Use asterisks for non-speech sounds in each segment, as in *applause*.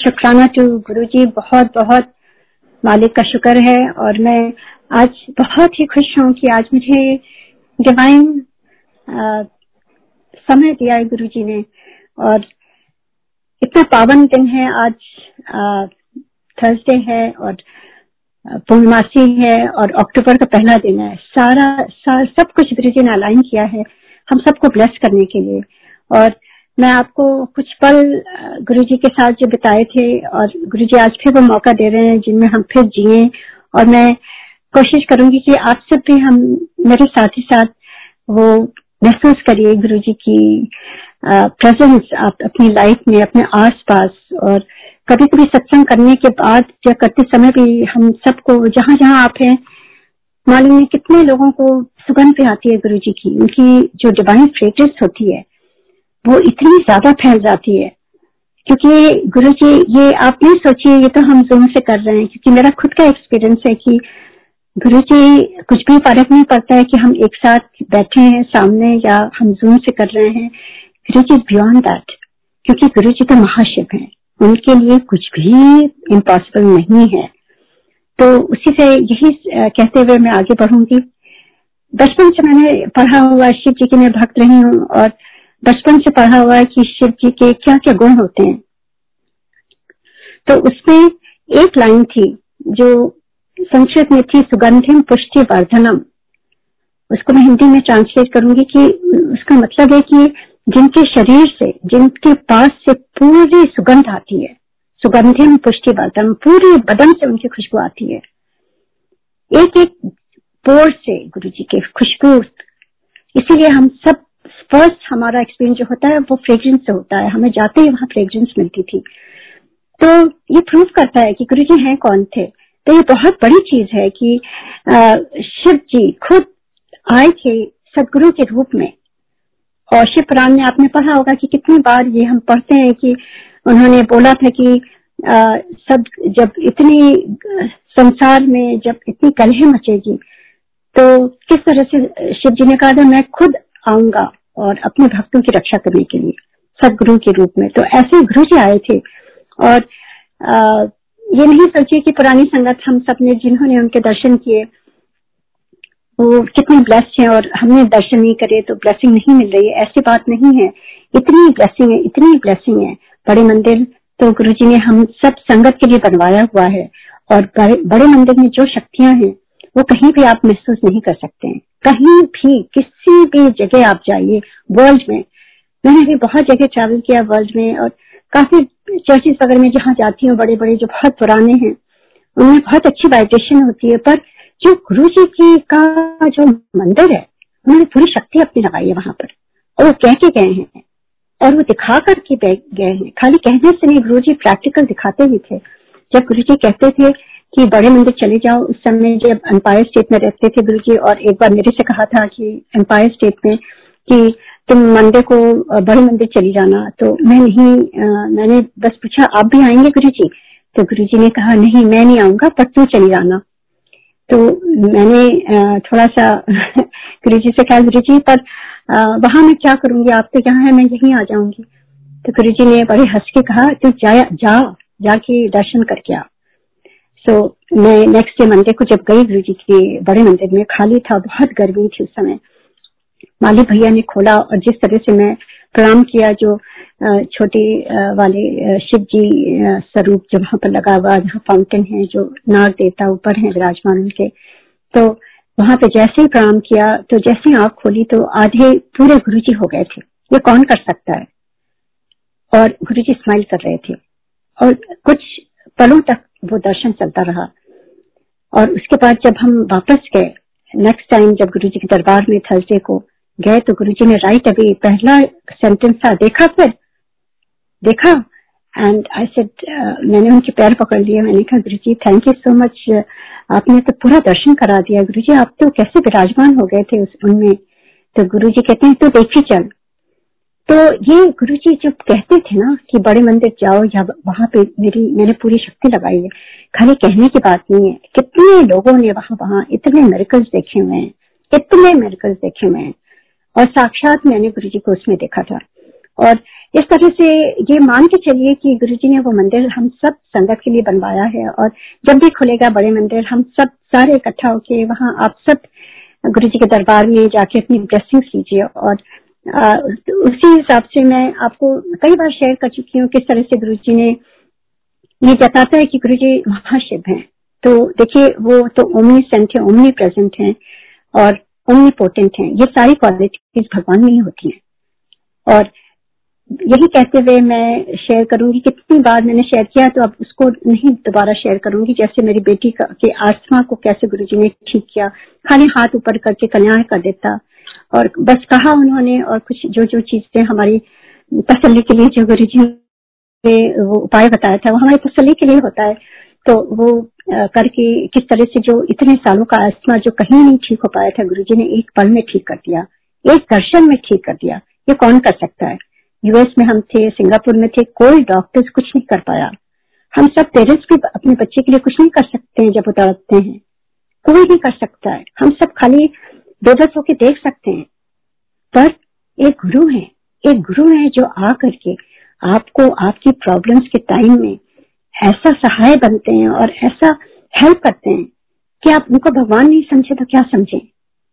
शुक्राना टू गुरु जी बहुत बहुत मालिक का शुक्र है और मैं आज बहुत ही खुश हूँ कि आज मुझे डिवाइन समय दिया है गुरु जी ने और इतना पावन दिन है आज थर्सडे है और पूर्णमासी है और अक्टूबर का पहला दिन है। सारा, सारा सब कुछ गुरु जी ने अलाइन किया है हम सबको ब्लेस करने के लिए और मैं आपको कुछ पल गुरु जी के साथ जो बिताए थे और गुरु जी आज फिर वो मौका दे रहे हैं जिनमें हम फिर जिए और मैं कोशिश करूँगी कि आप सब भी हम, मेरे साथ ही साथ वो महसूस करिए गुरु जी की प्रेजेंस आप अपनी लाइफ में, अपने आसपास और कभी कभी सत्संग करने के बाद या करते समय भी हम सबको जहाँ जहाँ आप हैं, मालूम है कितने लोगों को सुगंध पे आती है गुरु जी की। उनकी जो डिवाइन फ्रेग्रेंस होती है वो इतनी ज़्यादा फैल जाती है। क्योंकि गुरु जी, ये आप नहीं सोचिए, ये तो हम जूम से कर रहे हैं, क्योंकि मेरा खुद का एक्सपीरियंस है कि गुरु जी कुछ भी फ़र्क नहीं पड़ता है कि हम एक साथ बैठे हैं सामने या हम जूम से कर रहे हैं। गुरु जी बियॉन्ड दैट क्योंकि गुरु जी तो महाशिव हैं, उनके लिए कुछ भी इम्पॉसिबल नहीं है। तो उसी से यही कहते हुए मैं आगे बढ़ूँगी। बचपन से मैंने पढ़ा हुआ शिव जी की मैं भक्त रही हूँ और बचपन से पढ़ा हुआ है कि शिव जी के क्या क्या गुण होते हैं। तो उसमें एक लाइन थी जो संस्कृत में थी, सुगंधिम पुष्टि वर्धनम। उसको मैं हिंदी में ट्रांसलेट करूँगी कि उसका मतलब है कि जिनके शरीर से, जिनके पास से पूरी सुगंध आती है, सुगंधिम पुष्टि वर्धन पूरे बदन से उनकी खुशबू आती है। एक एक पोर से गुरु जी के खुशबू, इसीलिए हम सब फ़र्स्ट हमारा एक्सपीरियंस जो होता है, वो फ्रेग्रेंस से होता है। हमें जाते ही वहाँ फ्रेग्रेंस मिलती थी। तो ये प्रूव करता है कि गुरु जी हैं कौन थे। तो ये बहुत बड़ी चीज़ है कि शिव जी खुद आए थे सदगुरु के रूप में। और शिव पुराण में आपने पढ़ा होगा कि कितनी बार ये हम पढ़ते हैं कि उन्होंने बोला था कि सब जब इतनी संसार में जब इतनी कलह मचेगी तो किस तरह से शिव जी ने कहा था, मैं खुद आऊँगा। और अपने भक्तों की रक्षा करने के लिए सदगुरु के रूप में। तो ऐसे गुरु जी आए थे। और आ, ये नहीं सोचिए कि पुरानी संगत हम सबने जिन्होंने उनके दर्शन किए वो कितने ब्लेस्ड हैं और हमने दर्शन नहीं करे तो ब्लेसिंग नहीं मिल रही है। ऐसी बात नहीं है। इतनी ब्लेसिंग है इतनी ब्लेसिंग है। बड़े मंदिर तो गुरु जी ने हम सब संगत के लिए बनवाया हुआ है। और बड़े, बड़े मंदिर में जो शक्तियाँ हैं वो कहीं भी आप महसूस नहीं कर सकते हैं। कहीं भी, किसी भी जगह आप जाइए वर्ल्ड में। मैंने भी बहुत जगह ट्रैवल किया वर्ल्ड में और काफ़ी चर्चिस वगैरह में जहाँ जाती हूँ बड़े बड़े जो बहुत पुराने हैं, उनमें बहुत अच्छी वाइब्रेशन होती है। पर जो गुरु जी की का जो मंदिर है, उन्होंने पूरी शक्ति अपनी लगाई है वहाँ पर। और वो कह के गए हैं। और वो दिखा करके गए हैं। खाली कहने से नहीं गुरु जी प्रैक्टिकल दिखाते भी थे। जब गुरु जी कहते थे कि बड़े मंदिर चले जाओ। उस समय जब एम्पायर स्टेट में रहते थे गुरु जी और एक बार मेरे से कहा था कि एम्पायर स्टेट में कि तुम मंदिर को बड़े मंदिर चली जाना। तो मैं नहीं आ, मैंने बस पूछा आप भी आएँगे गुरु जी? तो गुरु जी ने कहा नहीं मैं नहीं आऊँगा पर तू चली जाना। तो मैंने आ, थोड़ा सा *laughs* गुरु जी से कहा गुरु जी पर वहाँ मैं क्या करूँगी? आप तो यहाँ है मैं यहीं आ जाऊँगी। तो गुरु जी ने बड़े हंस के कहा तू जा जा जाके दर्शन करके आ। So, मैं नेक्स्ट डे मंदिर को जब गई गुरु जी के बड़े मंदिर में खाली था बहुत गर्मी थी उस समय। माली भैया ने खोला और जिस तरह से मैं प्रणाम किया जो छोटे वाले शिव जी स्वरूप जो वहाँ पर लगा हुआ जहाँ फाउंटेन है जो नाग देवता ऊपर है विराजमान उनके तो वहाँ पे जैसे ही प्रणाम किया तो जैसे ही आँख खोली तो आधे पूरे गुरु जी हो गए थे। ये कौन कर सकता है? और गुरु जी स्माइल कर रहे थे। और कुछ पलों तक वो दर्शन चलता रहा। और उसके बाद जब हम वापस गए नेक्स्ट टाइम जब गुरु जी के दरबार में थर्सडे को गए तो गुरु जी ने राइट अभी पहला सेंटेंस था, देखा फिर? देखा? एंड आई सेड मैंने उनके पैर पकड़ लिए। मैंने कहा Guru ji thank you so much आपने तो पूरा दर्शन करा दिया। गुरु जी आप तो कैसे विराजमान हो गए थे उस उनमें? तो गुरु जी कहते हैं तो देखी चल। तो ये गुरु जी जब कहते थे ना कि बड़े मंदिर जाओ, या वहाँ पे मेरी, मैंने पूरी शक्ति लगाई है, खाली कहने की बात नहीं है। कितने लोगों ने वहाँ वहाँ इतने मेरिकल्स देखे हुए हैं, इतने मेरिकल्स देखे हुए हैं। और साक्षात मैंने गुरु जी को उसमें देखा था। और इस तरह से ये मान के चलिए कि गुरु जी ने वो मंदिर हम सब संगत के लिए बनवाया है, और जब भी खुलेगा बड़े मंदिर, हम सब सारे इकट्ठा होके वहाँ आप सब गुरु जी के दरबार में जाके अपनी ब्लेसिंग लीजिए, और आ, उसी हिसाब से मैं आपको कई बार शेयर कर चुकी हूँ किस तरह से गुरु जी ने ये जताता है कि गुरु जी महाशिव हैं। तो देखिए वो तो ओमनी सेंट है ओमनी प्रेजेंट है और ओमनी पोटेंट है। ये सारी क्वालिटीज भगवान में ही होती है। और यही कहते हुए मैं शेयर करूँगी कितनी बार मैंने शेयर किया तो अब उसको नहीं दोबारा शेयर करूँगी जैसे मेरी बेटी का के आस्थमा को कैसे गुरु जी ने ठीक किया। खाली हाथ ऊपर करके कल्याण कर देता। और बस कहा उन्होंने और कुछ जो जो चीज़ें हमारी तसली के लिए, जो गुरु जी ने वो उपाय बताया था, वो हमारी तसली के लिए होता है। तो वो करके किस तरह से जो इतने सालों का आस्थमा जो कहीं नहीं ठीक हो पाया था गुरु जी ने एक पल में ठीक कर दिया, एक दर्शन में ठीक कर दिया। ये कौन कर सकता है? यूएस में हम थे, सिंगापुर में थे, कोई डॉक्टर्स कुछ नहीं कर पाया। हम सब पेरेंट्स भी अपने बच्चे के लिए कुछ नहीं कर सकते हैं जब दौड़ते हैं। कोई नहीं कर सकता है। हम सब खाली बेबस होके देख सकते हैं। पर एक गुरु है एक गुरु है जो आ करके आपको आपकी प्रॉब्लम्स के टाइम में ऐसा सहाय बनते हैं और ऐसा हेल्प करते हैं कि आप उनको भगवान नहीं समझे तो क्या समझे?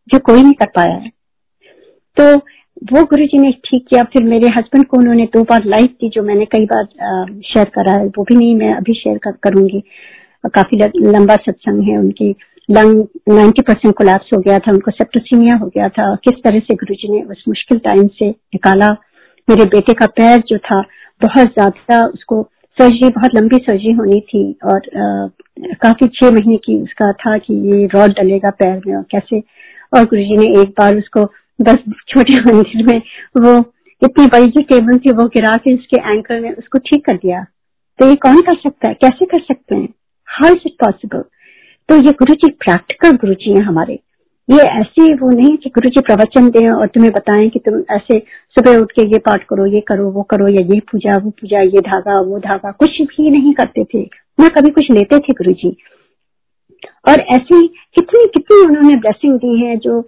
जो कोई नहीं कर पाया है। तो वो गुरु जी ने ठीक किया। फिर मेरे हस्बैंड को उन्होंने दो बार लाइफ दी जो मैंने कई बार शेयर करा है। वो भी नहीं मैं अभी शेयर कर, करूँगी। काफ़ी लंबा सत्संग है उनकी। लंग 90 परसेंट कोलैप्स हो गया था उनको सेप्टोसीमिया हो गया था। किस तरह से गुरु ने उस मुश्किल टाइम से निकाला? मेरे बेटे का पैर जो था बहुत ज़्यादा उसको सर्जरी बहुत लंबी सर्जरी होनी थी और आ, काफ़ी छह महीने की उसका था कि ये रॉड डलेगा पैर में और कैसे? और गुरु ने एक बार उसको बस छोटे *laughs* मंदिर में वो इतनी बड़ी जो टेबल थी वो गिरा के उसके एंकर में उसको ठीक कर दिया। तो ये कौन कर सकता है? कैसे कर सकते हैं? हाउ इज़ इट पॉसिबल तो ये गुरु जी प्रैक्टिकल गुरु जी है हमारे। ये ऐसे वो नहीं कि गुरु जी प्रवचन दें और तुम्हें बताएँ कि तुम ऐसे सुबह उठ के ये पाठ करो ये करो वो करो या ये पूजा वो पूजा ये धागा वो धागा कुछ भी नहीं करते थे। ना कभी कुछ लेते थे गुरु जी और ऐसी कितनी कितनी उन्होंने ब्लेसिंग दी है जो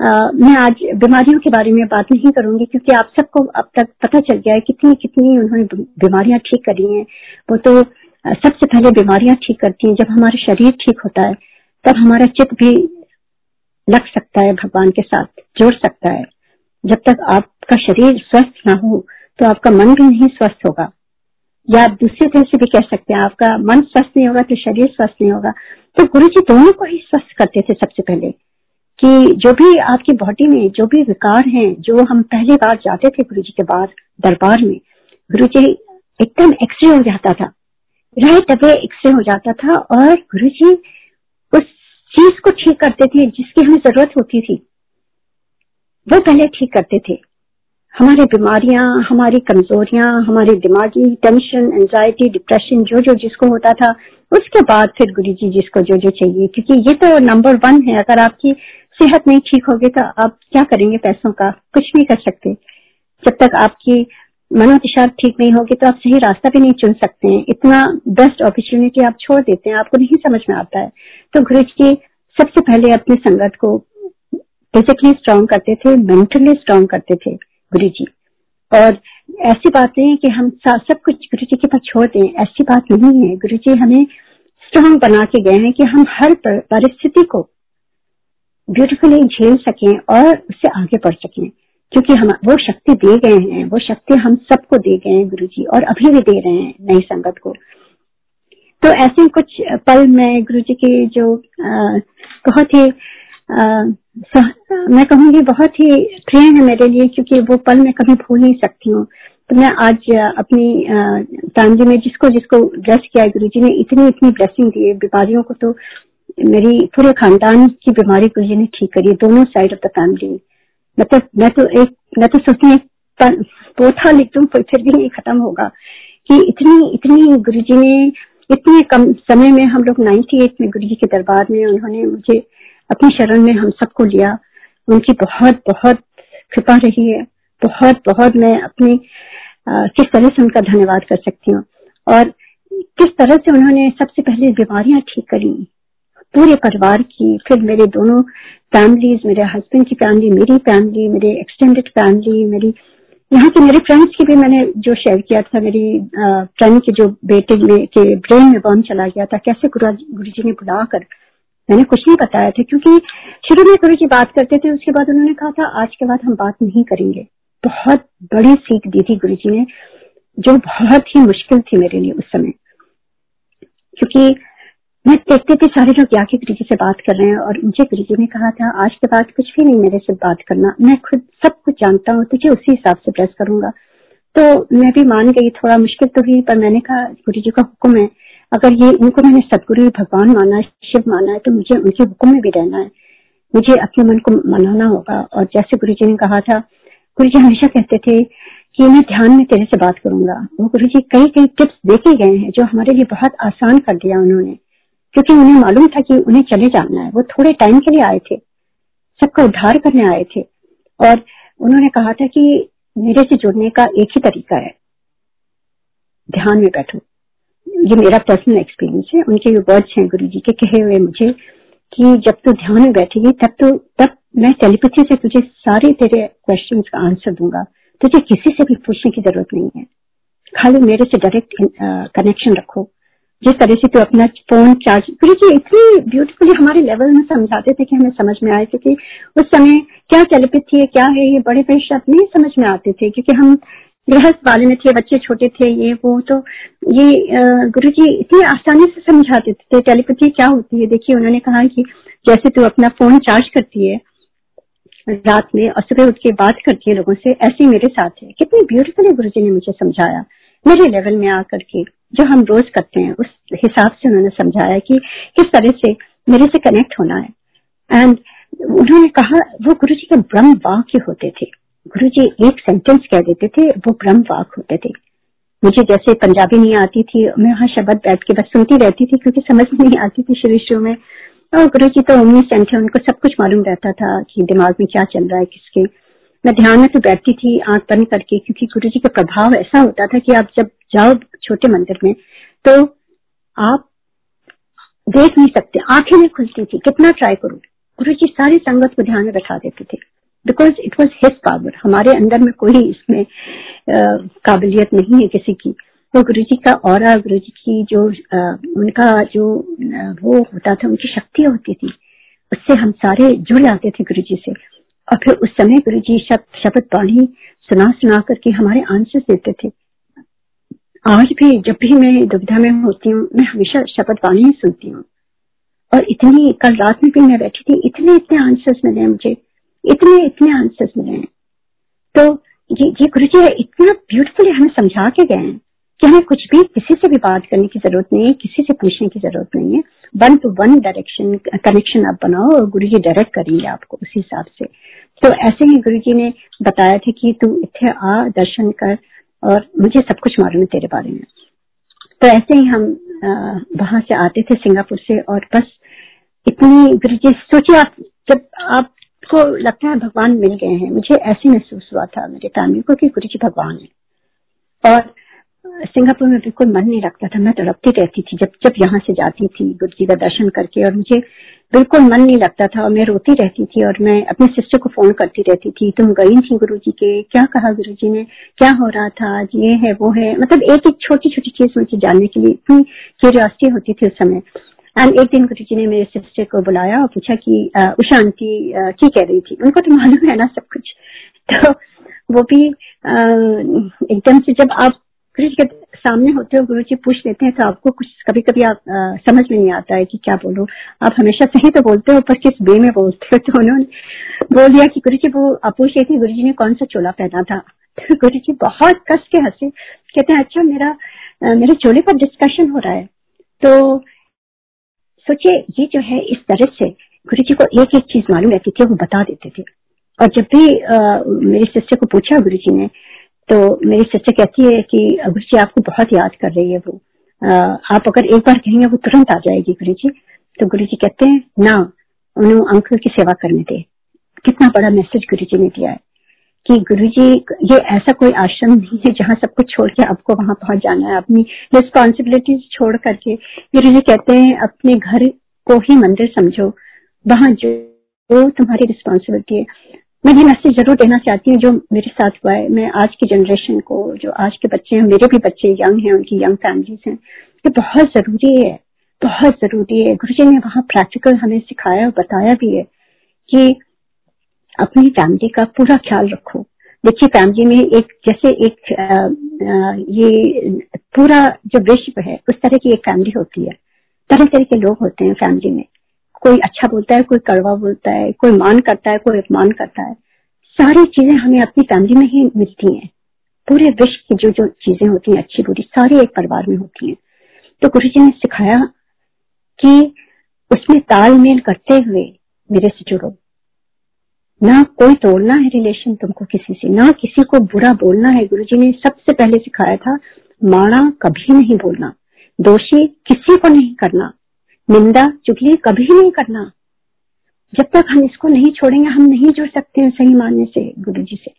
आ, मैं आज बीमारियों के बारे में बात नहीं करूँगी क्योंकि आप सबको अब तक पता चल गया है कितनी कितनी उन्होंने बीमारियाँ ठीक करी हैं। वो तो सबसे पहले बीमारियाँ ठीक करती हैं। जब हमारा शरीर ठीक होता है, तब हमारा चित्त भी लग सकता है, भगवान के साथ जोड़ सकता है। जब तक आपका शरीर स्वस्थ ना हो तो आपका मन भी नहीं स्वस्थ होगा। या आप दूसरे तरह से भी कह सकते हैं, आपका मन स्वस्थ नहीं होगा तो शरीर स्वस्थ नहीं होगा। तो गुरु जी दोनों को ही स्वस्थ करते थे सबसे पहले कि जो भी आपकी बॉडी में जो भी विकार हैं, जो हम पहली बार जाते थे गुरु जी के बाद दरबार में गुरु जी एकदम एक्सरे हो जाता था। राइट अवे एक्सरे हो जाता था और गुरु जी उस चीज़ को ठीक करते थे जिसकी हमें ज़रूरत होती थी। वो पहले ठीक करते थे। हमारी बीमारियाँ, हमारी कमजोरियाँ, हमारे दिमागी टेंशन एंजाइटी डिप्रेशन जो जो जिसको होता था, उसके बाद फिर गुरु जी जिसको जो जो चाहिए, क्योंकि ये तो नंबर वन है। अगर आपकी सेहत नहीं ठीक होगी तो आप क्या करेंगे पैसों का? कुछ नहीं कर सकते। जब तक आपकी मनोदशा ठीक नहीं होगी तो आप सही रास्ता भी नहीं चुन सकते हैं। इतना बेस्ट अपॉर्चुनिटी आप छोड़ देते हैं, आपको नहीं समझ में आता है। तो गुरु जी, सबसे पहले अपने संगत को फिजिकली स्ट्रांग करते थे मेंटली स्ट्रांग करते थे गुरु जी। और ऐसी बात नहीं है कि हम सब कुछ गुरु जी के पास छोड़ दें, ऐसी बात नहीं है। गुरु जी हमें स्ट्रांग बना के गए हैं कि हम हर परिस्थिति को ब्यूटीफुली झेल सकें और उससे आगे बढ़ सकें। क्योंकि हम, वो शक्ति दे गए हैं, वो शक्ति हम सबको दे गए हैं गुरु जी और अभी भी दे रहे हैं नई संगत को। तो ऐसे कुछ पल में गुरु जी के जो बहुत ही मैं कहूँगी बहुत ही प्रिय है मेरे लिए, क्योंकि वो पल मैं कभी भूल नहीं सकती हूँ। तो मैं आज अपनी फैमिली में जिसको जिसको ब्लेस किया गुरु जी ने, इतनी इतनी ब्लेसिंग दी है बीमारियों को तो मेरी पूरे खानदान की बीमारी गुरु जी ने ठीक करी दोनों साइड ऑफ़ द फैमिली मतलब मैं तो एक मैं तो सोचती पोथा लिख दू फिर भी नहीं खत्म होगा कि इतनी इतनी गुरु जी ने इतने कम समय में हम लोग 98 में गुरु जी के दरबार में उन्होंने मुझे अपनी शरण में हम सबको लिया। उनकी बहुत बहुत कृपा रही है। बहुत बहुत मैं अपनी किस तरह से उनका धन्यवाद कर सकती हूँ। और किस तरह से उन्होंने सबसे पहले बीमारियाँ ठीक करी पूरे परिवार की, फिर मेरे दोनों फैमिलीज़ मेरे हस्बैंड की फैमिली मेरी फैमिली मेरे एक्सटेंडेड फैमिली मेरी, यहाँ के मेरे फ्रेंड्स की भी मैंने जो शेयर किया था, मेरी फ्रेंड के जो बेटे में, के ब्रेन में बम चला गया था, कैसे गुरु जी ने बुलाकर मैंने कुछ नहीं बताया था, क्योंकि शुरू में गुरु जी बात करते थे, उसके बाद उन्होंने कहा था, आज के बाद हम बात नहीं करेंगे। बहुत बड़ी सीख दी थी गुरु जी ने, जो बहुत ही मुश्किल थी मेरे लिए उस समय। क्योंकि मैं देखते थे सारे लोग जाके गुरु जी से बात कर रहे हैं और मुझे गुरु जी ने कहा था, आज के बाद कुछ भी नहीं मेरे से बात करना। मैं खुद सब कुछ जानता हूँ, तुझे उसी हिसाब से प्रेस करूँगा। तो मैं भी मान गई, थोड़ा मुश्किल तो हुई, पर मैंने कहा, गुरु जी का हुक्म है, अगर ये उनको मैंने सदगुरु भगवान माना है शिव माना है तो मुझे उनके हुक्म में भी रहना है। मुझे अपने मन को मनाना होगा। और जैसे गुरु जी ने कहा था, गुरु जी हमेशा कहते थे कि मैं ध्यान में तेरे से बात करूँगा। वो गुरु जी कई कई टिप्स देखे गए हैं, जो हमारे लिए बहुत आसान कर दिया उन्होंने। क्योंकि उन्हें मालूम था कि उन्हें चले जाना है। वो थोड़े टाइम के लिए आए थे। सबका उद्धार करने आए थे। और उन्होंने कहा था कि मेरे से जुड़ने का एक ही तरीका है। ध्यान में बैठो। ये मेरा पर्सनल एक्सपीरियंस है। उनके ये वर्ड्स हैं गुरु जी के। कहे हुए मुझे कि जब तू ध्यान में बैठेगी, तब तो तब मैं टेलीपैथी से तुझे सारे तेरे क्वेश्चन का आंसर दूँगा। तुझे किसी से भी पूछने की ज़रूरत नहीं है। खाली मेरे से डायरेक्ट कनेक्शन रखो। जिस तरह से तो अपना फ़ोन चार्ज गुरु जी इतनी ब्यूटीफुली हमारे लेवल में समझाते थे कि हमें समझ में आए थे कि उस समय क्या टेलीपैथी है क्या है ये बड़े बड़े शब्द नहीं समझ में आते थे, क्योंकि हम गृहस्थ वाले में थे, बच्चे छोटे थे, ये वो तो ये गुरु जी इतनी आसानी से समझाते थे टेलीपैथी क्या होती है? देखिए, उन्होंने कहा कि जैसे तू अपना फ़ोन चार्ज करती है, रात में, और सुबह उठ के बात करती है लोगों से, ऐसे मेरे साथ है। कितनी ब्यूटीफुली गुरु जी ने मुझे समझाया, मेरे लेवल में आकर के। जो हम रोज करते हैं, उस हिसाब से उन्होंने समझाया कि किस तरह से मेरे से कनेक्ट होना है। एंड उन्होंने कहा, वो गुरु जी के ब्रह्म वाक्य होते थे। गुरु जी एक सेंटेंस कह देते थे, वो ब्रह्म वाक होते थे। मुझे जैसे पंजाबी नहीं आती थी, मैं वहाँ शब्द बैठ के बस सुनती रहती थी, क्योंकि समझ नहीं आती थी शुरू शुरू में। और गुरु जी तो उन्नीस सेंट है, उनको सब कुछ मालूम रहता था कि दिमाग में क्या चल रहा है किसके। मैं ध्यान में तो बैठती थी, आँख बंद करके, क्योंकि गुरु जी का प्रभाव ऐसा होता था कि आप जब जाओ छोटे मंदिर में तो आप देख नहीं सकते। आँखें नहीं खुलती थी। कितना ट्राई करूँ? गुरु जी सारी संगत को ध्यान में बैठा देते थे। Because it was his power हमारे अंदर में कोई इसमें काबिलियत नहीं है किसी की। तो गुरु जी का और गुरु जी की जो आ, उनका जो वो होता था उनकी शक्ति होती थी उससे हम सारे जुड़ जाते थे गुरु जी से। और फिर उस समय गुरु जी शब्द शब्द पानी सुना सुना करके हमारे आंसर देते थे। आज भी जब भी मैं दुविधा में होती हूँ, मैं हमेशा शपथ वाणी ही सुनती हूँ। और इतनी, कल रात में भी मैं बैठी थी, इतने इतने आंसर्स मिले हैं मुझे, इतने इतने आंसर्स मिले हैं। तो ये ये गुरु जी इतना ब्यूटीफुली हमें समझा के गए हैं कि हमें कुछ भी, किसी से भी बात करने की ज़रूरत नहीं है, किसी से पूछने की ज़रूरत नहीं है। One to one direction connection आप बनाओ और गुरु जी डायरेक्ट करेंगे आपको उसी हिसाब से। तो ऐसे ही गुरु जी ने बताया था कि तू इतने आ, दर्शन कर और मुझे सब कुछ मालूम है तेरे बारे में। तो ऐसे ही हम वहाँ से आते थे सिंगापुर से और बस इतनी गुरु जी, सोचिए आप, जब आपको लगता है भगवान मिल गए हैं, मुझे ऐसे महसूस हुआ था मेरे फैमिली को कि गुरु जी भगवान है। और सिंगापुर में बिल्कुल मन नहीं लगता था। मैं तड़पती रहती थी जब जब यहाँ से जाती थी गुरु जी का दर्शन करके और मुझे बिल्कुल मन नहीं लगता था और मैं रोती रहती थी और मैं अपने सिस्टर को फ़ोन करती रहती थी, तुम गई थी गुरु जी के? क्या कहा गुरु जी ने? क्या हो रहा था? ये है, वो है? मतलब एक एक छोटी छोटी चीज़ मुझे जानने के लिए इतनी क्यूरियोसिटी होती थी उस समय। एंड एक दिन गुरु जी ने मेरे सिस्टर को बुलाया और पूछा कि उषा आंटी की कह रही थी? उनको तो मालूम है ना सब कुछ। तो वो भी एकदम से जब आप जी के सामने होते हो गुरु जी पूछ लेते हैं तो आपको कुछ कभी कभी आप आ, समझ में नहीं आता है कि क्या बोलो। आप हमेशा सही तो बोलते हो पर किस बे में बोलते हो? तो उन्होंने बोल दिया कि गुरु जी वो पूछ रही थी गुरु जी ने कौन सा चोला पहना था? तो गुरु जी बहुत कस के हंसे। कहते हैं अच्छा मेरा आ, मेरे चोले पर डिस्कशन हो रहा है। तो सोचिए ये जो है इस तरह से गुरु जी को एक एक चीज़ मालूम रहती थी वो बता देते थे। और जब भी आ, मेरी सिस्टर को पूछा गुरु जी ने तो मेरी सिस्टर कहती है कि गुरु जी आपको बहुत याद कर रही है वो आप अगर एक बार कहेंगे वो तुरंत आ जाएगी गुरु जी तो गुरु जी कहते हैं, ना, उन्हें अंकल की सेवा करने दे। कितना बड़ा मैसेज गुरु जी ने दिया है कि गुरु जी ये ऐसा कोई आश्रम नहीं है जहाँ सब कुछ छोड़ के आपको वहाँ पहुँच जाना है, अपनी रिस्पॉन्सिबिलिटीज छोड़ करके। गुरु जी कहते हैं, अपने घर को ही मंदिर समझो। वहाँ जो तुम्हारी रिस्पॉन्सिबिलिटी है मैं ये मैसेज ज़रूर देना चाहती हूँ जो मेरे साथ हुआ है। मैं आज की जनरेशन को जो आज के बच्चे हैं मेरे भी बच्चे यंग हैं उनकी यंग फैमिलीज़ हैं ये बहुत ज़रूरी है बहुत ज़रूरी है। गुरु जी ने वहाँ प्रैक्टिकल हमें सिखाया और बताया भी है कि अपनी फैमिली का पूरा ख्याल रखो। देखिए फैमिली में एक जैसे एक आ, आ, ये पूरा जो विश्व है उस तरह की एक फैमिली होती है। तरह तरह के लोग होते हैं फैमिली में। कोई अच्छा बोलता है, कोई कड़वा बोलता है, कोई मान करता है, कोई अपमान करता है। सारी चीज़ें हमें अपनी फैमिली में ही मिलती हैं। पूरे विश्व की जो जो चीज़ें होती हैं, अच्छी बुरी, सारी एक परिवार में होती हैं। तो गुरु जी ने सिखाया कि उसमें तालमेल करते हुए मेरे से जुड़ो। ना कोई तोड़ना है रिलेशन तुमको किसी से, ना किसी को बुरा बोलना है। गुरु जी ने सबसे पहले सिखाया था, माड़ा कभी नहीं बोलना, दोषी किसी को नहीं करना। निंदा चुगली कभी नहीं करना। जब तक हम इसको नहीं छोड़ेंगे, हम नहीं जुड़ सकते हैं सही मानने से गुरु जी से।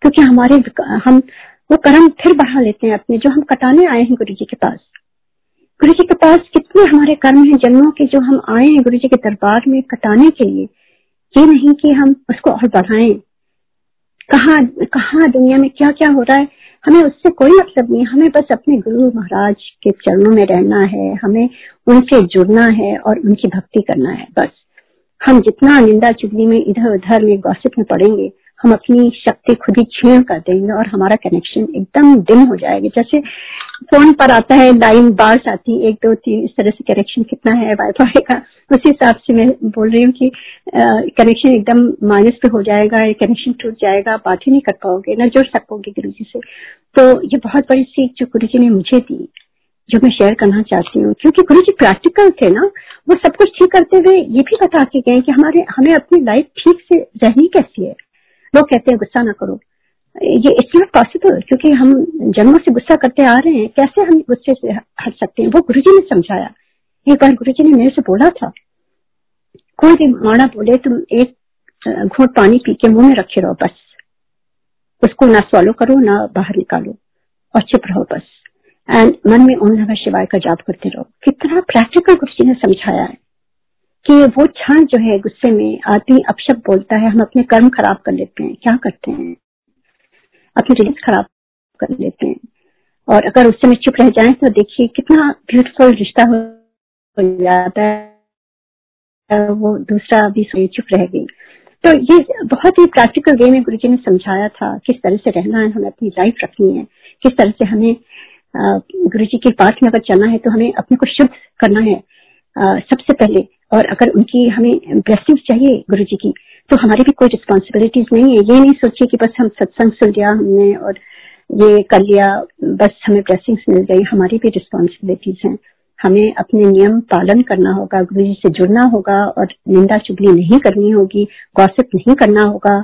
क्योंकि हमारे हम वो कर्म फिर बढ़ा लेते हैं अपने, जो हम कटाने आए हैं गुरु जी के पास। गुरु जी के पास कितने हमारे कर्म हैं, जन्मों के जो हम आए हैं गुरु जी के दरबार में कटाने के लिए। ये नहीं कि हम उसको और बढ़ाएँ। कहा कहा दुनिया में क्या क्या हो रहा है हमें उससे कोई मतलब नहीं हमें बस अपने गुरु महाराज के चरणों में रहना है, हमें उनसे जुड़ना है और उनकी भक्ति करना है, बस। हम जितना निंदा चुगली में इधर उधर में गौसित में पड़ेंगे हम अपनी शक्ति खुद ही छीण कर देंगे और हमारा कनेक्शन एकदम डिम हो जाएगा। जैसे फ़ोन पर आता है लाइन बार्स आती है, एक, दो, तीन, इस तरह से कनेक्शन कितना है वाईफाई का, उस हिसाब से मैं बोल रही हूँ कि कनेक्शन एकदम माइनस पे हो जाएगा कनेक्शन टूट जाएगा बात ही नहीं कर पाओगे, ना जुड़ सकोगे गुरु जी से। तो ये बहुत बड़ी सीख जो गुरु जी ने मुझे दी, जो मैं शेयर करना चाहती हूँ। क्योंकि गुरु जी प्रैक्टिकल थे ना, वो सब कुछ ठीक करते हुए ये भी बता के गए कि हमारे, हमें अपनी लाइफ ठीक से रहनी कैसी है। लोग कहते हैं, गुस्सा ना करो। ये इट्स नॉट पॉसिबल क्योंकि हम जन्मों से गुस्सा करते आ रहे हैं, कैसे हम गुस्से से हट सकते हैं? वो गुरु जी ने समझाया। एक बार गुरु जी ने मेरे से बोला था, कोई भी माड़ा बोले, तुम एक घूट पानी पी के मुँह में रखे रहो बस। उसको ना सॉलो करो, ना बाहर निकालो, और चुप रहो बस। एंड मन में ओम नमः शिवाय का जाप करते रहो। कितना प्रैक्टिकल गुरु जी ने समझाया है। कि वो क्षण जो है गुस्से में आदमी अपशब्द बोलता है, हम अपने कर्म खराब कर लेते हैं। क्या करते हैं? अपनी रिलीज़ खराब कर लेते हैं। और अगर उस समय चुप रह जाए तो देखिए कितना ब्यूटीफुल रिश्ता हो जाता है। वो दूसरा भी चुप रह गई। तो ये बहुत ही प्रैक्टिकल वे में गुरुजी ने समझाया था, किस तरह से रहना है हमें अपनी लाइफ रखनी है। किस तरह से हमें गुरु जी के पाठ में अगर चलना है तो हमें अपने को शुद्ध करना है। सबसे पहले, और अगर उनकी हमें ब्लेसिंग चाहिए गुरु जी की तो हमारी भी कोई रिस्पॉन्सिबिलिटीज नहीं है। ये नहीं सोचिए कि बस हम सत्संग सुन लिया हमने और ये कर लिया, बस हमें ब्लेसिंग्स मिल गई। हमारी भी रिस्पॉन्सिबिलिटीज हैं। हमें अपने नियम पालन करना होगा गुरु जी से जुड़ना होगा और निंदा चुगली नहीं करनी होगी गौसिप नहीं करना होगा।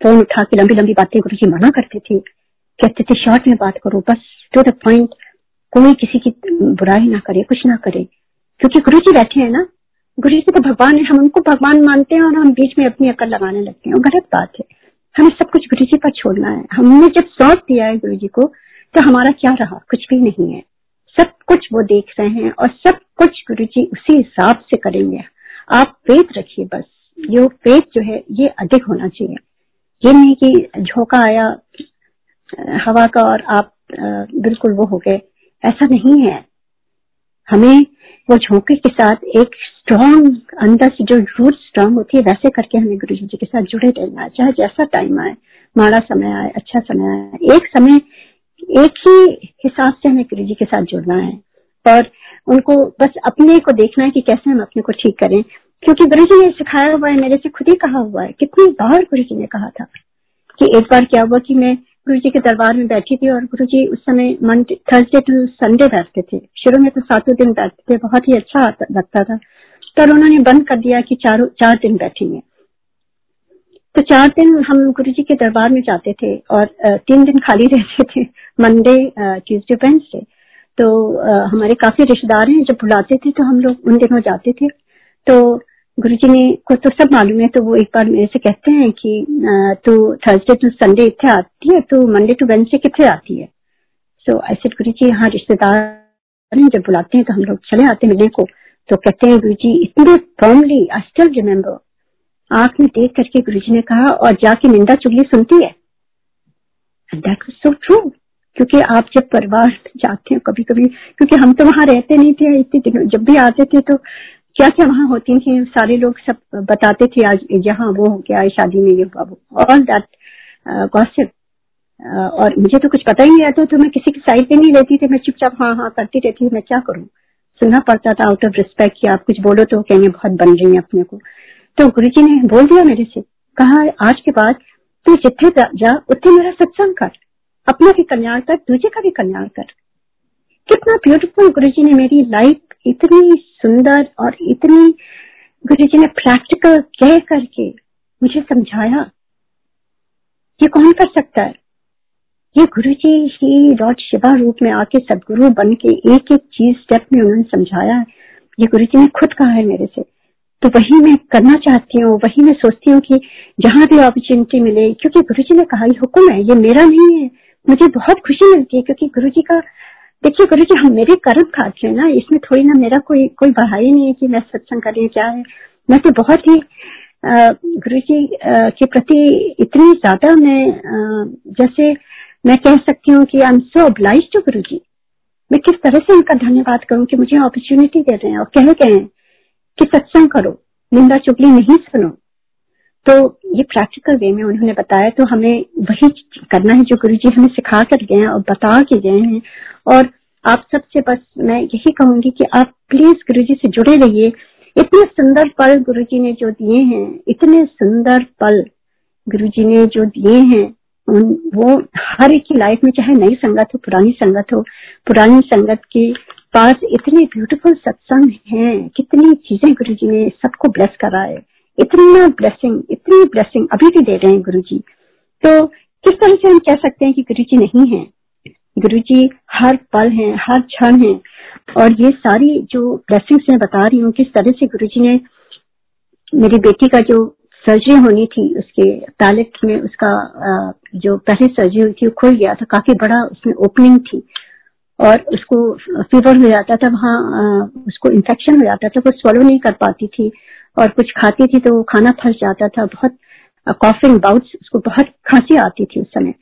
फ़ोन उठा के लंबी लंबी बातें गुरु जी मना करते थे। कहते थे, शॉर्ट में बात करो, बस टू द पॉइंट कोई किसी की बुराई ना करे, कुछ ना करे। क्योंकि गुरु जी बैठे हैं ना, गुरु जी तो भगवान है, हम उनको भगवान मानते हैं और हम बीच में अपनी अकल लगाने लगते हैं। गलत बात है। हमें सब कुछ गुरु जी पर छोड़ना है। हमने जब सौंप दिया है गुरु जी को तो हमारा क्या रहा? कुछ भी नहीं है। सब कुछ वो देख रहे हैं और सब कुछ गुरु जी उसी हिसाब से करेंगे। आप फेथ रखिए बस। ये फेथ जो है, ये अधिक होना चाहिए। ये नहीं कि झोंका आया, हवा का और आप बिल्कुल वो हो गए। ऐसा नहीं है। हमें वो झोंके के साथ एक स्ट्रॉन्ग अंदर से जो रूट स्ट्रॉन्ग होती है, वैसे करके हमें गुरु जी के साथ जुड़े रहना है। चाहे जैसा टाइम आए, माड़ा समय आए अच्छा समय आए, एक समय, एक ही हिसाब से हमें गुरु जी के साथ जुड़ना है। और उनको बस अपने को देखना है कि कैसे हम अपने को ठीक करें। क्योंकि गुरु जी ने सिखाया हुआ है, मेरे से खुद ही कहा हुआ है। कितनी बार गुरु जी ने कहा था कि एक बार क्या हुआ कि मैं गुरु जी के दरबार में बैठी थी और गुरु जी उस समय मंडे थर्सडे टू संडे बैठते थे। शुरू में तो सातों दिन बैठते थे, बहुत ही अच्छा लगता था। पर उन्होंने बंद कर दिया कि चारों, चार दिन बैठेंगे। तो चार दिन हम गुरु जी के दरबार में जाते थे और तीन दिन खाली रहते थे मंडे ट्यूजडे वेंसडे तो हमारे काफ़ी रिश्तेदार हैं, जब बुलाते थे तो हम लोग उन दिनों जाते थे। तो गुरु जी ने को तो सब मालूम है तो वो एक बार मेरे से कहते हैं कि तू थर्सडे टू संडे इतने आती है तो मंडे टू वेंसडे कितने आती है? सो ऐसे गुरु जी यहाँ रिश्तेदार जब बुलाते हैं तो हम लोग चले आते हैं मिलने को। तो कहते हैं गुरु जी इतने फॉर्मली आई स्टिल रिमेम्बर आँख में देख करके गुरु जी ने कहा, और जाके निंदा चुगली सुनती है? दैट सो ट्रू क्योंकि आप जब परिवार जाते हो कभी कभी क्योंकि हम तो वहाँ रहते नहीं थे, इतने दिनों जब भी आते थे तो क्या क्या वहाँ होती थी? सारे लोग सब बताते थे, आज यहाँ वो हो गया शादी में ये हुआ, वो ऑल दैट गॉसिप और मुझे तो कुछ पता ही नहीं रहता तो मैं किसी की साइड पे नहीं रहती थी। मैं चुपचाप हाँ हाँ करती रहती मैं क्या करूँ? सुनना पड़ता था आउट ऑफ़ रिस्पेक्ट कि आप कुछ बोलो तो कहेंगे बहुत बन रही है अपने को। तो गुरु जी ने बोल दिया मेरे से, कहा, आज के बाद तू जितने जा उतने मेरा सत्संग कर। अपना भी कल्याण कर दूसरे का भी कल्याण कर। कितना ब्यूटीफुल गुरु जी ने मेरी लाइफ इतनी सुंदर और इतनी, गुरु जी ने प्रैक्टिकल कह करके मुझे समझाया, ये कौन कर सकता है? ये गुरु जी ही लॉर्ड शिवा रूप में आके सदगुरु बन के एक एक चीज़ स्टेप में उन्होंने समझाया। है ये गुरु जी ने खुद कहा है मेरे से। तो वही मैं करना चाहती हूँ, वही मैं सोचती हूँ कि जहाँ भी अपॉर्चुनिटी मिले, क्योंकि गुरु जी ने कहा हुक्म है, ये मेरा नहीं है। मुझे बहुत खुशी मिलती है, क्योंकि गुरु जी का देखिए गुरु जी, हम मेरे कर्म खाट रहे ना, इसमें थोड़ी ना मेरा कोई कोई बढ़ाई नहीं है कि मैं सत्संग कर करें क्या है। मैं तो बहुत ही गुरु जी के प्रति इतनी ज़्यादा मैं जैसे मैं कह सकती हूँ कि I am so obliged to Guru ji. मैं किस तरह से उनका धन्यवाद करूँ कि मुझे अपॉर्चुनिटी दे रहे हैं और कह गए हैं कि सत्संग करो, निंदा चुगली नहीं सुनो। तो ये प्रैक्टिकल वे में उन्होंने बताया तो हमें वही करना है जो गुरु जी हमें सिखा कर गए हैं और बता के गए हैं। और आप सबसे बस मैं यही कहूँगी कि आप प्लीज़ गुरु जी से जुड़े रहिए। इतने सुंदर पल गुरु जी ने जो दिए हैं, इतने सुंदर पल गुरु जी ने जो दिए हैं, उन, वो हर एक की लाइफ में चाहे नई संगत हो, पुरानी संगत हो, पुरानी संगत के पास इतने ब्यूटीफुल सत्संग हैं, कितनी चीज़ें गुरु जी ने सबको ब्लेस करा है इतना ब्लेसिंग इतनी ब्लेसिंग अभी भी दे रहे हैं गुरु जी तो किस तरह से हम कह सकते हैं कि गुरु जी नहीं है? गुरु जी हर पल हैं, हर क्षण हैं। और ये सारी जो ब्लेसिंग्स मैं बता रही हूँ, किस तरह से गुरु जी ने मेरी बेटी का जो सर्जरी होनी थी, उसके पैलेट में उसका जो पहले सर्जरी हुई थी, वो खुल गया था। काफ़ी बड़ा उसमें ओपनिंग थी। और उसको फीवर हो जाता था, वहाँ उसको इन्फेक्शन हो जाता था, वो स्वलो नहीं कर पाती थी। और कुछ खाती थी तो वो खाना फंस जाता था। बहुत कॉफिंग बाउट्स उसको बहुत खांसी आती थी उस समय।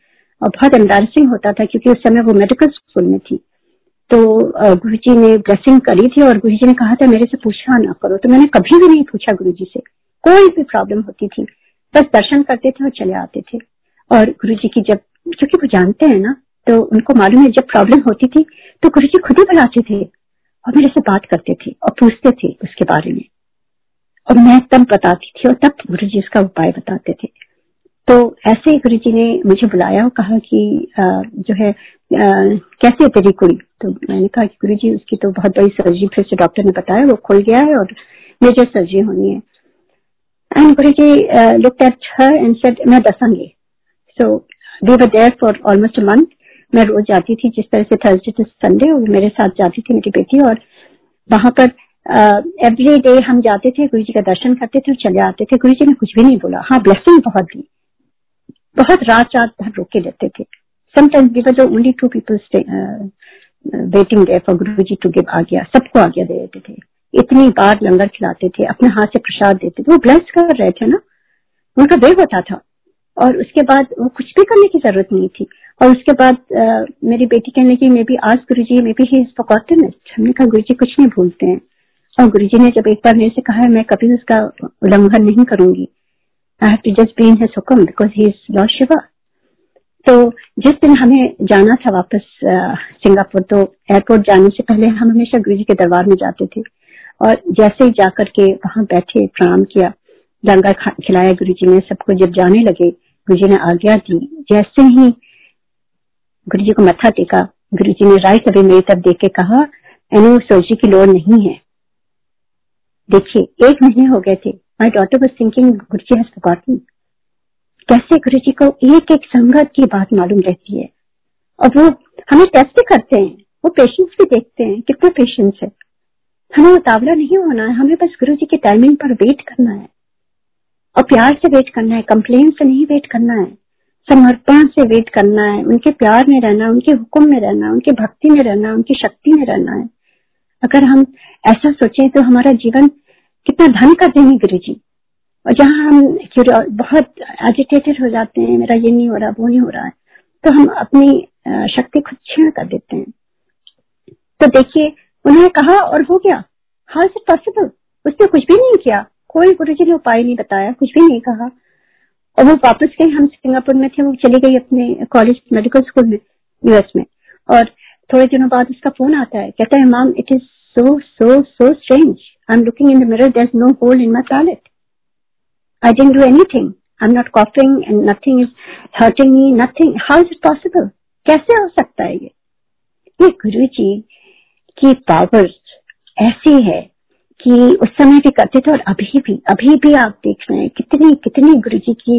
और बहुत एम्बेसिंग होता था क्योंकि उस समय वो मेडिकल स्कूल में थी। तो गुरु जी ने ब्लेसिंग करी थी और गुरु जी ने कहा था, मेरे से पूछा ना करो। तो मैंने कभी भी नहीं पूछा गुरु जी से। कोई भी प्रॉब्लम होती थी। बस दर्शन करते थे और चले आते थे। और गुरु जी की जब, क्योंकि वो जानते हैं ना तो उनको मालूम है जब प्रॉब्लम होती थी तो गुरु जी खुद ही बुलाते थे और मेरे से बात करते थे और पूछते थे उसके बारे में। और मैं तब बताती थी और तब गुरु जी उसका उपाय बताते थे। तो ऐसे गुरु जी ने मुझे बुलाया और कहा कि आ, जो है आ, कैसे है तेरी कुड़ी? तो मैंने कहा कि गुरु जी उसकी तो बहुत बड़ी सर्जरी फिर से डॉक्टर ने बताया वो खुल गया है और मेजर सर्जरी होनी है। And Guru ji looked at her and said, मैं दसांगी So we were there for almost a month. मैं रोज जाती थी जिस तरह से थर्सडे टू संडे वो मेरे साथ जाती थी मेरी बेटी और वहाँ पर एवरी uh, डे हम जाते थे गुरु जी का दर्शन करते थे और चले आते थे। गुरु जी ने कुछ भी नहीं बोला। हाँ ब्लेसिंग बहुत दी बहुत रात रात भर रोक लेते थे। Sometimes we were only two people waiting there for Guru ji to give आज्ञा। सबको आज्ञा दे देते थे। इतनी बार लंगर खिलाते थे अपने हाथ से प्रसाद देते थे। वो ब्लेस कर रहे थे ना? उनका वे होता था। और उसके बाद वो कुछ भी करने की ज़रूरत नहीं थी। और उसके बाद आ, मेरी बेटी कहने की मे बी आज गुरु जी मे बी ही इज़ हमने कहा गुरु जी कुछ नहीं भूलते हैं। और गुरु जी ने जब एक बार मेरे से कहा, मैं कभी उसका उल्लंघन नहीं करूँगी। I have to just be in his because he is Lord Shiva तो जिस दिन हमें जाना था वापस सिंगापुर तो एयरपोर्ट जाने से पहले हम हमेशा गुरु जी के दरबार में जाते थे। और जैसे ही जाकर के वहाँ बैठे, प्रणाम किया, लंगर खिलाया गुरु जी ने, सबको जब जाने लगे गुरु जी ने आज्ञा दी। जैसे ही गुरु जी को मत्था टेका गुरु जी ने राइट अभी मेरी तरफ़ देख के कहा एनो सर्जरी की लोड़ नहीं है। देखिए, एक महीने हो गए थे। My daughter was thinking Guru ji has कैसे गुरु जी को एक एक संगत की बात मालूम रहती है? और वो हमें टेस्ट भी करते हैं। वो पेशेंस भी देखते हैं, कितना पेशेंस है। हमें उतावला नहीं होना है, हमें बस गुरु जी की टाइमिंग पर वेट करना है। और प्यार से वेट करना है कंप्लेन से नहीं वेट करना है। समर्पण से वेट करना है, उनके प्यार में रहना, उनके हुक्म में रहना, उनके भक्ति में रहना, उनकी शक्ति में रहना है। अगर हम ऐसा सोचें तो हमारा जीवन कितना धन कर देंगे गुरु जी और जहाँ हम बहुत एजिटेटेड हो जाते हैं, मेरा ये नहीं हो रहा, वो नहीं हो रहा है तो हम अपनी शक्ति खुद क्षीण कर देते हैं। तो देखिए, उन्होंने कहा, और हो गया? हाउ इज़ इट पॉसिबल उसने कुछ भी नहीं किया। कोई गुरु जी ने उपाय नहीं बताया, कुछ भी नहीं कहा। और वो वापस गई, हम सिंगापुर में थे, वो चली गई अपने कॉलेज मेडिकल स्कूल में यूएस में। और थोड़े दिनों बाद उसका फ़ोन आता है। कहता है ma'am it is so so so strange I am looking in the mirror there is no hole in my toilet I didn't do anything I am not coughing and nothing is hurting me nothing how is it possible कैसे हो सकता है ये? ये गुरु जी की power ऐसी है कि उस समय भी करते थे और अभी भी अभी भी आप देख रहे हैं कितनी कितनी गुरु जी की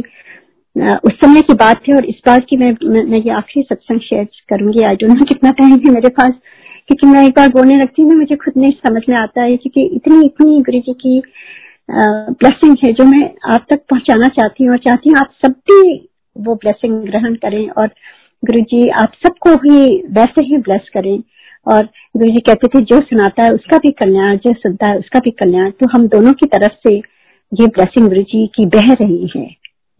उस समय की बात है और इस बात की मैं मैं ये आखिरी सत्संग शेयर करूँगी। आई डोंट नो कितना टाइम है मेरे पास, क्योंकि मैं एक बार बोलने लगती हूँ मुझे खुद नहीं समझ में आता है, क्योंकि इतनी इतनी गुरु जी की ब्लेसिंग है जो मैं आप तक पहुंचाना चाहती हूँ और चाहती हूँ आप सब भी वो ब्लेसिंग ग्रहण करें और गुरु जी आप सबको ही वैसे ही ब्लेस करें। और गुरु जी कहते थे, जो सुनाता है उसका भी कल्याण, जो सुनता है उसका भी कल्याण। तो हम दोनों की तरफ़ से ये ब्लेसिंग गुरु जी की बह रही है।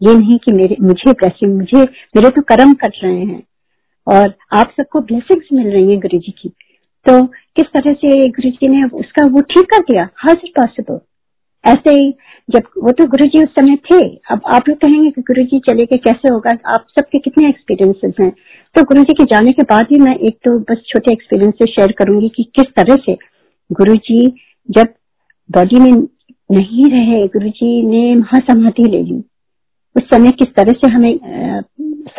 ये नहीं कि मेरे, मुझे ब्लेसिंग मुझे, मेरे तो कर्म कट रहे हैं और आप सबको ब्लेसिंग्स मिल रही है गुरु जी की। तो किस तरह से गुरु जी ने उसका वो ठीक कर दिया? हाउ पॉसिबल ऐसे ही जब वो तो गुरु जी उस समय थे, अब आप लोग कहेंगे कि गुरु जी चले गए, कैसे होगा? आप सबके कितने एक्सपीरियंसेस हैं? तो गुरु जी के जाने के बाद ही मैं एक तो बस छोटे एक्सपीरियंसेस शेयर करूँगी कि किस तरह से गुरु जी जब बॉडी में नहीं रहे गुरु जी ने महासमाधि ले ली। उस समय किस तरह से हमें आ,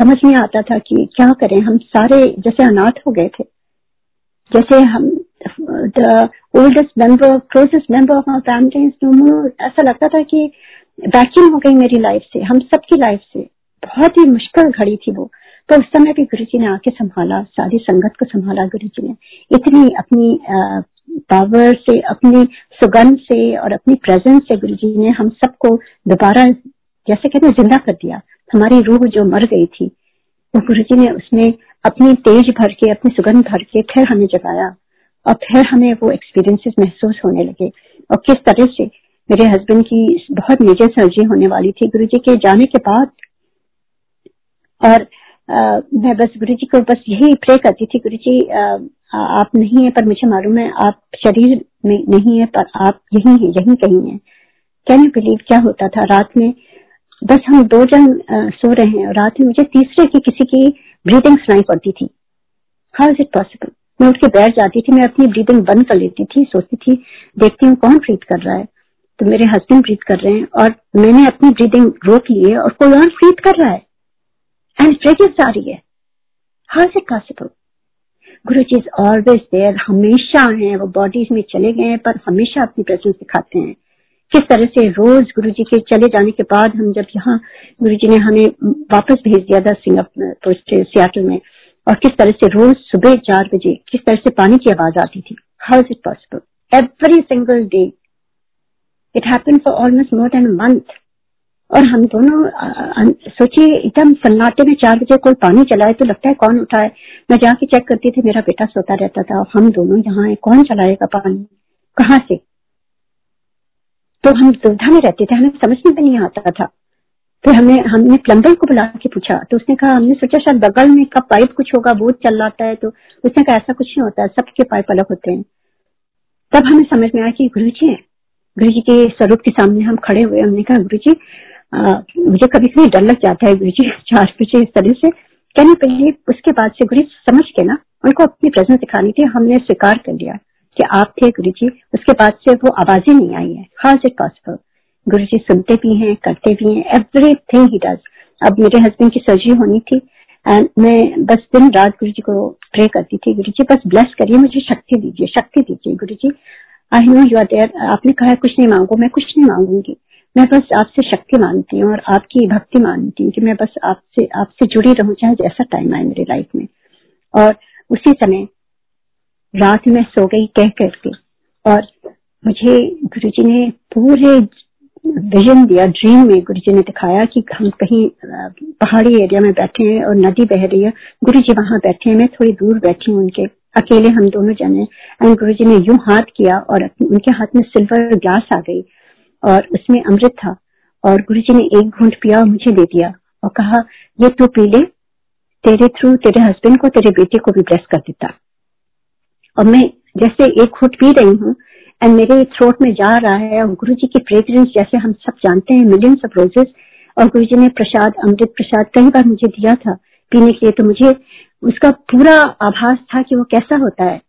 समझ में आता था कि क्या करें? हम सारे जैसे अनाथ हो गए थे। जैसे हम the oldest member closest member of our family ऐसा लगता था कि वैक्यूम हो गई मेरी लाइफ से हम सबकी लाइफ से। बहुत ही मुश्किल घड़ी थी वो। तो उस समय भी गुरु जी ने आके संभाला सारी संगत को संभाला गुरु जी ने। इतनी अपनी पावर से अपनी सुगंध से और अपनी प्रेजेंस से गुरु जी ने हम सबको दोबारा जैसे कहते हैं ज़िंदा कर दिया। हमारी रूह जो मर गई थी वो गुरु जी ने उसमें अपनी तेज भर के अपनी सुगंध भर के फिर हमें जगाया। और फिर हमें वो एक्सपीरियंसेस महसूस होने लगे। और किस तरह से मेरे हस्बैंड की बहुत मेजर सर्जरी होने वाली थी गुरु जी के जाने के बाद। और आ, मैं बस गुरु जी को बस यही प्रे करती थी गुरु जी आप नहीं है पर मुझे मालूम है आप शरीर में नहीं है पर आप यही है यही कहीं है। कैन यू बिलीव क्या होता था? रात में बस हम दो जन सो रहे हैं और रात में मुझे तीसरे की किसी की ब्रीदिंग सुनाई पड़ती थी। हाउ इज़ इट पॉसिबल मैं उठ के बैठ जाती थी, मैं अपनी ब्रीदिंग बंद कर लेती थी, सोचती थी, देखती हूँ कौन ब्रीथ कर रहा है। तो मेरे हस्बैंड ब्रीथ कर रहे हैं और मैंने अपनी ब्रीदिंग रोक ली है और कोई और ब्रीथ कर रहा है। एंड फ्रेजेस आ रही है। How is it possible Guru ji is always there हमेशा है, वो बॉडीज में चले गए हैं, पर हमेशा अपनी प्रेजेंस दिखाते हैं। किस तरह से रोज गुरु जी के चले जाने के बाद हम जब यहाँ गुरु जी ने हमें वापस भेज दिया था सिंगापुर सियाटल में, और किस तरह से रोज सुबह चार बजे किस तरह से पानी की आवाज़ आती थी how is it possible every single day it happen for almost more than month और हम दोनों सोचिए, एकदम सन्नाटे में चार बजे कोई पानी चलाए तो लगता है कौन उठाए। मैं जाके चेक करती थी, मेरा बेटा सोता रहता था हम दोनों यहाँ है, कौन चलाएगा पानी? कहाँ से? तो हम दुविधा में रहते थे, हमें समझ में भी नहीं आता था। फिर हमने हमने प्लम्बर को बुला के पूछा तो उसने कहा, हमने सोचा शायद बगल में का पाइप कुछ होगा वो चल जाता है तो उसने कहा, ऐसा कुछ नहीं होता है सबके पाइप अलग होते हैं। तब हमें समझ में आया कि गुरु जी है। गुरु जी के स्वरूप के सामने हम खड़े हुए हमने कहा गुरु जी मुझे कभी कभी डर लग जाता है गुरु जी चार बजे इस तरह से। कहने पहले उसके बाद से गुरु समझ के ना, उनको अपनी प्रेजेंस दिखानी थी, हमने स्वीकार कर लिया। कि आप थे गुरु जी, उसके बाद से वो आवाज़ें नहीं आई है। हाउ इज़ इट पॉसिबल गुरु जी सुनते भी हैं, करते भी हैं एवरी थिंग ही डज अब मेरे हस्बैंड की सर्जरी होनी थी एंड मैं बस दिन रात गुरु जी को प्रे करती थी, गुरु जी बस ब्लेस करिए, मुझे शक्ति दीजिए शक्ति दीजिए, Guru ji. I know you are there आपने कहा कुछ नहीं मांगो, मैं कुछ नहीं मांगूँगी। मैं बस आपसे शक्ति मांगती हूँ और आपकी भक्ति मांगती हूँ कि मैं बस आपसे आपसे जुड़ी रहूँ, चाहे जैसा टाइम आए मेरी लाइफ में। और उसी समय रात में सो गई कह करके। और मुझे गुरुजी ने पूरे विजन दिया ड्रीम में गुरु जी ने दिखाया कि हम कहीं पहाड़ी एरिया में बैठे हैं और नदी बह रही है। गुरु जी वहाँ बैठे हैं, मैं थोड़ी दूर बैठी हूँ उनके। अकेले हम दोनों जने। एंड गुरु जी ने यूँ हाथ किया और उनके हाथ में सिल्वर ग्लास आ गई और उसमें अमृत था। और गुरु जी ने एक घूंट पिया और मुझे दे दिया और कहा, ये तू पी ले। तेरे थ्रू तेरे हस्बैंड को, तेरे बेटे को भी ब्लेस कर देता। और मैं जैसे एक घूट पी रही हूँ एंड मेरे थ्रोट में जा रहा है, और गुरु जी की फ्रेग्रेंस जैसे हम सब जानते हैं मिलियंस ऑफ़ रोजेस और गुरु जी ने प्रसाद, अमृत प्रसाद कई बार मुझे दिया था पीने के लिए तो मुझे उसका पूरा आभास था कि वो कैसा होता है।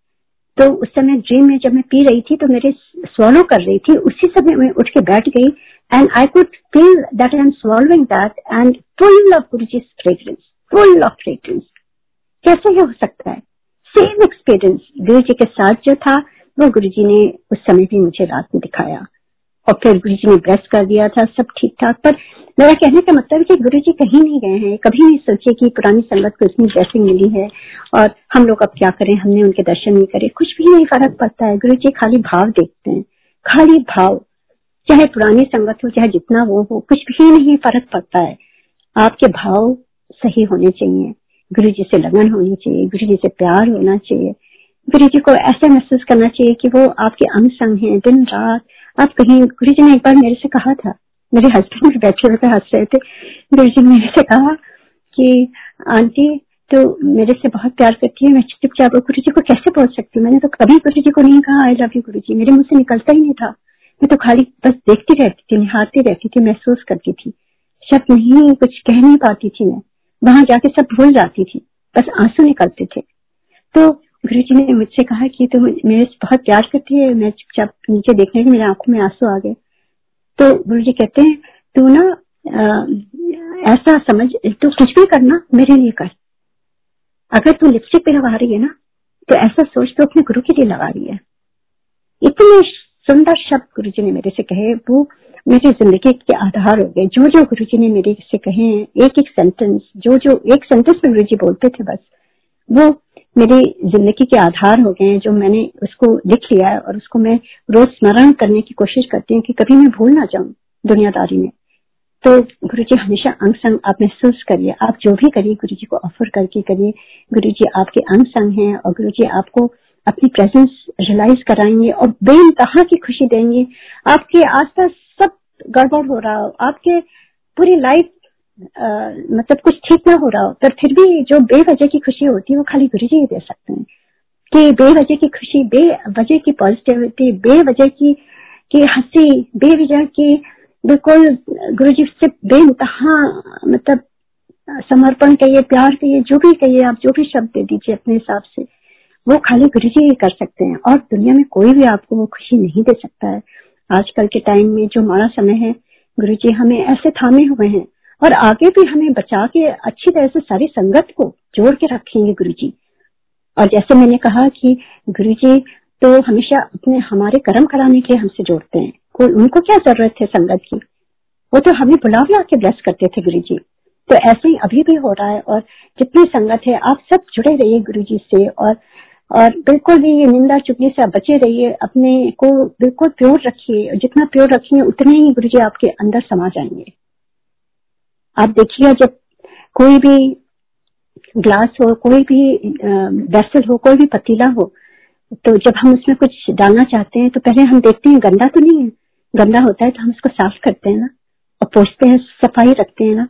तो उस समय ड्रीम में जब मैं पी रही थी तो मेरे स्वॉलो कर रही थी, उसी समय मैं उठ के बैठ गई and I could feel that I am swallowing that and full of Guru ji fragrance full of fragrance कैसे ये हो सकता है? सेम एक्सपीरियंस गुरु जी के साथ जो था, वो गुरु जी ने उस समय भी मुझे रात में दिखाया। और फिर गुरु जी ने ब्रेस कर दिया था, सब ठीक ठाक। पर मेरा कहने का मतलब है कि गुरु जी कहीं नहीं गए हैं, कभी नहीं सोचे कि पुरानी संगत को इतनी ब्लेसिंग मिली है, और हम लोग अब क्या करें, हमने उनके दर्शन नहीं करे। कुछ भी नहीं फ़र्क पड़ता है गुरु जी खाली भाव देखते हैं, खाली भाव। चाहे पुरानी संगत हो, चाहे जितना वो हो, कुछ भी नहीं फ़र्क पड़ता है। आपके भाव सही होने चाहिए। गुरु जी से लगन होनी चाहिए गुरु जी से प्यार होना चाहिए। गुरु जी को ऐसा महसूस करना चाहिए कि वो आपके अंग संग हैं, दिन रात। आप कहीं गुरु जी ने एक बार मेरे से कहा था, मेरे हस्बैंड बैठे हुए हंस रहे थे। गुरु जी ने मेरे से कहा कि, आंटी तो मेरे से बहुत प्यार करती है, मैं चुपचाप गुरु जी को कैसे बोल सकती हूँ? मैंने तो कभी गुरु जी को नहीं कहा आई लव यू गुरु जी मेरे मुँह से निकलता ही नहीं था। मैं तो खाली बस देखती रहती थी, निहारती रहती थी, महसूस करती थी। शब्द नहीं, कुछ कह नहीं पाती थी मैं। वहाँ जाके सब भूल जाती थी, बस आँसू निकलते थे। तो गुरु जी ने मुझसे कहा कि तुम मेरे से बहुत प्यार करती है मैं चुपचाप नीचे देखने की मेरे आँखों में आँसू आ गए। तो गुरु जी कहते हैं, तू ना ऐसा समझ, तू कुछ भी करना मेरे लिए कर। अगर तू लिपस्टिक पे लगा रही है ना तो ऐसा सोच तो अपने गुरु के लिए लगा रही है। इतने सुंदर शब्द गुरु जी ने मेरे से कहे, वो मेरी ज़िंदगी के आधार हो गए। जो जो गुरु जी ने मेरे से कहे हैं एक एक सेंटेंस जो जो एक सेंटेंस में गुरु जी बोलते थे बस, वो मेरी ज़िंदगी के आधार हो गए हैं, जो मैंने उसको लिख लिया है और उसको मैं रोज स्मरण करने की कोशिश करती हूँ कि कभी मैं भूल ना जाऊँ दुनियादारी में। तो गुरु जी हमेशा अंग संग आप महसूस करिए, आप जो भी करिए गुरु जी को ऑफ़र करके करिए। गुरु जी आपके अंग संग हैं और गुरु जी आपको अपनी प्रेजेंस रियलाइज़ कराएँगे और बेनतहा की खुशी देंगे। आपके आसपास गड़बड़ हो रहा हो, आपके पूरी लाइफ मतलब कुछ ठीक ना हो रहा हो, पर फिर भी जो बेवजह की खुशी होती है, वो खाली गुरु जी ही दे सकते हैं। कि बेवजह की खुशी, बेवजह की पॉजिटिविटी बेवजह की की हँसी, बेवजह की बिल्कुल गुरु जी से बेनतहा मतलब समर्पण कहिए, प्यार कहिए, जो भी कहिए, आप जो भी शब्द दे दीजिए अपने हिसाब से, वो खाली गुरु जी ही कर सकते हैं। और दुनिया में कोई भी आपको वो खुशी नहीं दे सकता है। आजकल के टाइम में जो हमारा समय है, गुरु जी हमें ऐसे थामे हुए हैं और आगे भी हमें बचा के अच्छी तरह से सारी संगत को जोड़ के रखेंगे गुरु जी। और जैसे मैंने कहा कि गुरु जी तो हमेशा अपने, हमारे कर्म कराने के हमसे जोड़ते हैं। कोई, उनको क्या ज़रूरत है संगत की? वो तो हमें बुला बुला के ब्लेस करते थे गुरु जी। तो ऐसे ही अभी भी हो रहा है और जितनी संगत है, आप सब जुड़े रहिए गुरु जी से और और बिल्कुल भी ये निंदा चुगली से आप बचे रहिए, अपने को बिल्कुल प्योर रखिए जितना प्योर रखिए, उतने ही गुरु जी आपके अंदर समा जाएँगे। आप देखिए, जब कोई भी ग्लास हो, कोई भी वेसल हो, कोई भी पतीला हो तो जब हम उसमें कुछ डालना चाहते हैं तो पहले हम देखते हैं, गंदा तो नहीं है? गंदा होता है तो हम उसको साफ़ करते हैं ना, और पोछते हैं, सफ़ाई रखते हैं ना,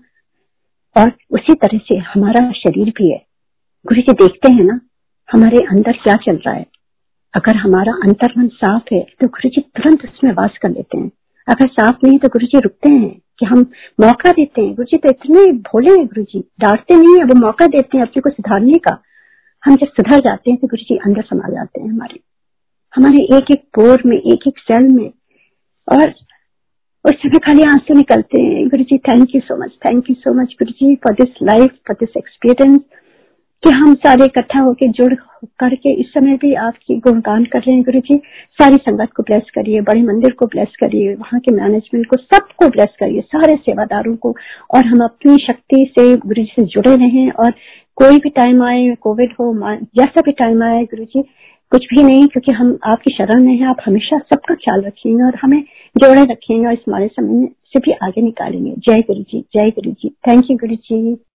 और उसी तरह से हमारा शरीर भी है। गुरु जी देखते हैं ना हमारे अंदर क्या चल रहा है? अगर हमारा अंतर मन साफ़ है तो गुरु जी तुरंत उसमें वास कर लेते हैं। अगर साफ़ नहीं है तो गुरु जी रुकते हैं, कि हम मौका देते हैं। गुरु जी तो इतने भोले हैं गुरु जी डांटते नहीं है वो मौका देते हैं अपने को सुधारने का। हम जब सुधर जाते हैं तो गुरु जी अंदर समा जाते हैं हमारे। हमारे एक एक पोर में एक एक सेल में, और उस समय खाली आँसू निकलते हैं। Guru ji thank you so much thank you so much Guru ji for this life for this experience कि हम सारे इकट्ठा होकर जुड़ करके इस समय भी आपकी गुणगान कर रहे हैं, गुरु जी। सारी संगत को ब्लेस करिए, बड़े मंदिर को ब्लेस करिए, वहाँ के मैनेजमेंट को, सबको ब्लेस करिए, सारे सेवादारों को। और हम अपनी शक्ति से गुरु जी से जुड़े रहें और कोई भी टाइम आए कोविड हो जैसा भी टाइम आए, गुरु जी, कुछ भी नहीं, क्योंकि हम आपकी शरण में हैं, आप हमेशा सबका ख्याल रखेंगे और हमें जोड़े रखेंगे और इस हमारे समय से भी आगे निकालेंगे। जय गुरु जी, जय गुरु ji. Thank you Guru ji.